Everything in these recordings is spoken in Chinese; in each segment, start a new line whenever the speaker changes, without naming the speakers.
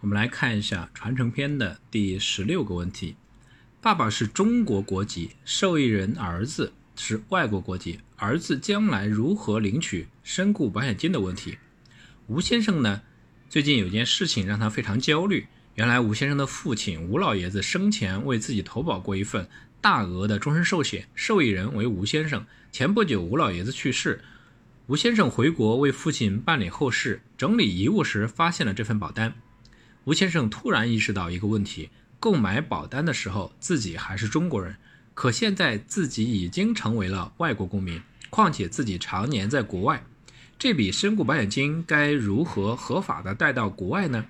我们来看一下传承篇的第十六个问题：爸爸是中国国籍，受益人儿子是外国国籍，儿子将来如何领取身故保险金的问题。吴先生呢，最近有件事情让他非常焦虑。原来吴先生的父亲吴老爷子生前为自己投保过一份大额的终身寿险，受益人为吴先生。前不久吴老爷子去世，吴先生回国为父亲办理后事，整理遗物时发现了这份保单。吴先生突然意识到一个问题：购买保单的时候自己还是中国人，可现在自己已经成为了外国公民，况且自己常年在国外，这笔身故保险金该如何合法的带到国外呢？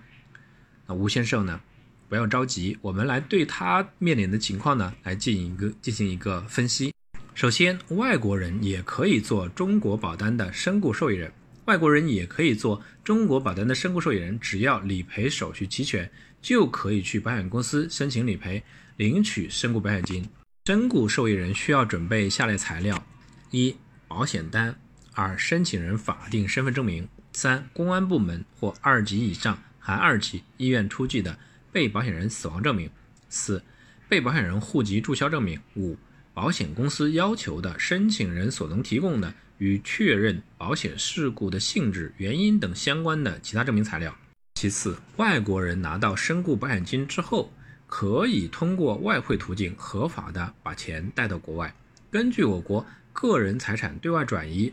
那吴先生呢，不要着急，我们来对他面临的情况呢来进行一个进行一个分析。首先，外国人也可以做中国保单的身故受益人。外国人也可以做中国保单的身故受益人，只要理赔手续齐全，就可以去保险公司申请理赔，领取身故保险金。身故受益人需要准备下列材料：一、保险单；二、申请人法定身份证明；三、公安部门或二级以上含二级医院出具的被保险人死亡证明；四、被保险人户籍注销证明；五、保险公司要求的申请人所能提供的。与确认保险事故的性质、原因等相关的其他证明材料。其次，外国人拿到身故保险金之后，可以通过外汇途径合法的把钱带到国外。根据我国个人财产对外转移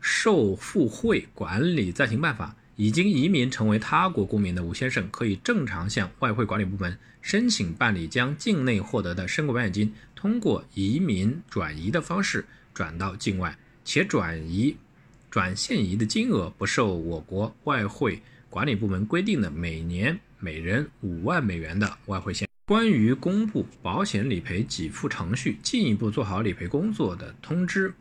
受付汇管理暂行办法，已经移民成为他国公民的吴先生，可以正常向外汇管理部门申请办理，将境内获得的身故保险金通过移民转移的方式转到境外。且转移、转现移的金额不受我国外汇管理部门规定的每年每人五万美元的外汇限。关于公布保险理赔给付程序，进一步做好理赔工作的通知，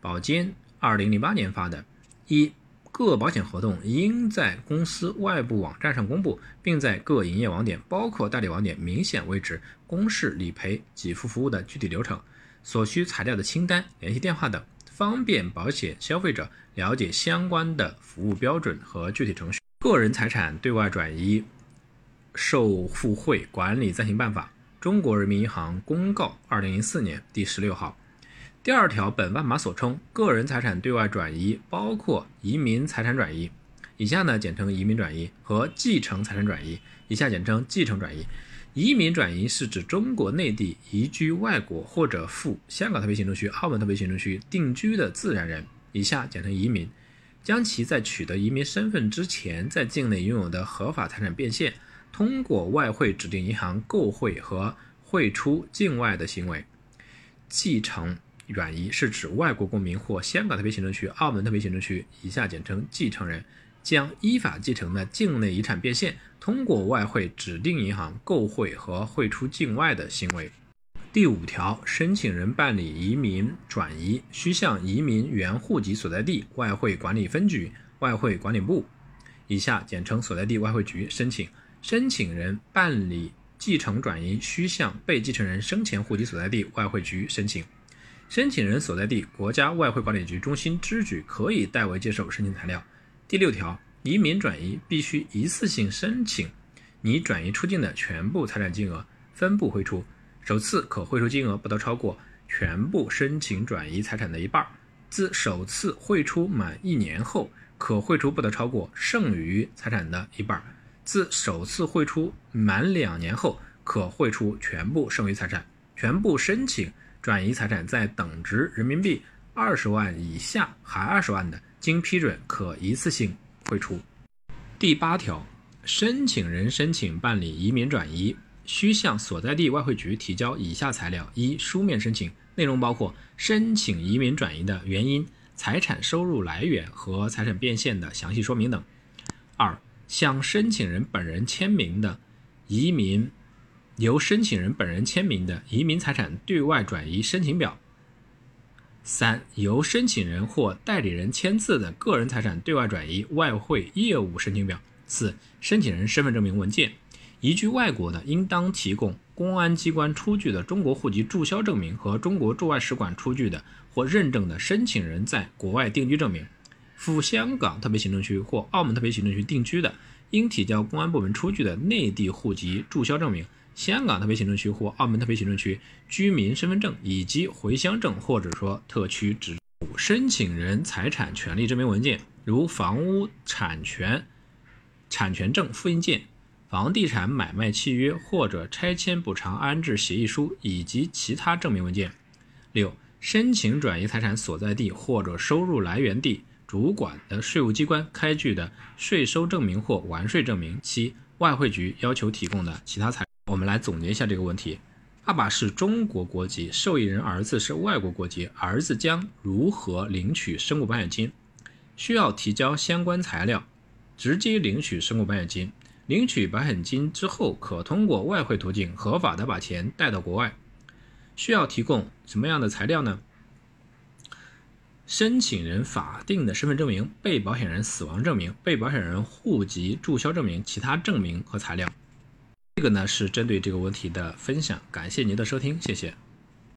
保监二零零八年发的。一、各保险合同应在公司外部网站上公布，并在各营业网点，包括代理网点，明显位置公示理赔给付服务的具体流程、所需材料的清单、联系电话等。方便保险消费者了解相关的服务标准和具体程序。个人财产对外转移受付汇管理暂行办法，中国人民银行公告二零零四年第十六号。第二条本万码所称，个人财产对外转移包括移民财产转移（以下呢简称移民转移）和继承财产转移（以下简称继承转移）。移民转移是指中国内地移居外国或者赴香港特别行政区、澳门特别行政区定居的自然人（以下简称移民），将其在取得移民身份之前在境内拥有的合法财产变现，通过外汇指定银行购汇和汇出境外的行为。继承转移是指外国公民或香港特别行政区、澳门特别行政区（以下简称继承人）。将依法继承的境内遗产变现，通过外汇指定银行购汇和汇出境外的行为。第五条，申请人办理移民转移，需向移民原户籍所在地外汇管理分局、外汇管理部（以下简称所在地外汇局）申请。申请人办理继承转移，需向被继承人生前户籍所在地外汇局申请。申请人所在地国家外汇管理局中心支局可以代为接受申请材料。第六条，移民转移必须一次性申请，拟转移出境的全部财产金额分步汇出，首次可汇出金额不得超过全部申请转移财产的一半。自首次汇出满一年后，可汇出不得超过剩余财产的一半。自首次汇出满两年后，可汇出全部剩余财产。全部申请转移财产在等值人民币二十万以下含二十万的。经批准，可一次性汇出。第八条，申请人申请办理移民转移，需向所在地外汇局提交以下材料：一、书面申请，内容包括申请移民转移的原因、财产收入来源和财产变现的详细说明等；二、向申请人本人签名的移民由申请人本人签名的移民财产对外转移申请表。三、由申请人或代理人签字的个人财产对外转移外汇业务申请表。四、申请人身份证明文件。移居外国的，应当提供公安机关出具的中国户籍注销证明和中国驻外使馆出具的或认证的申请人在国外定居证明。赴香港特别行政区或澳门特别行政区定居的，应提交公安部门出具的内地户籍注销证明、香港特别行政区或澳门特别行政区居民身份证以及回乡证或者说特区直。申请人财产权利证明文件，如房屋产权产权证复印件、房地产买卖契约或者拆迁补偿安置协议书以及其他证明文件。六、申请转移财产所在地或者收入来源地主管的税务机关开具的税收证明或完税证明。七、外汇局要求提供的其他财。我们来总结一下这个问题。爸爸是中国国籍，受益人儿子是外国国籍，儿子将如何领取身故保险金？需要提交相关材料，直接领取身故保险金。领取保险金之后，可通过外汇途径合法的把钱带到国外。需要提供什么样的材料呢？申请人法定的身份证明、被保险人死亡证明、被保险人户籍注销证明、其他证明和材料。这个呢是针对这个问题的分享，感谢您的收听，谢谢。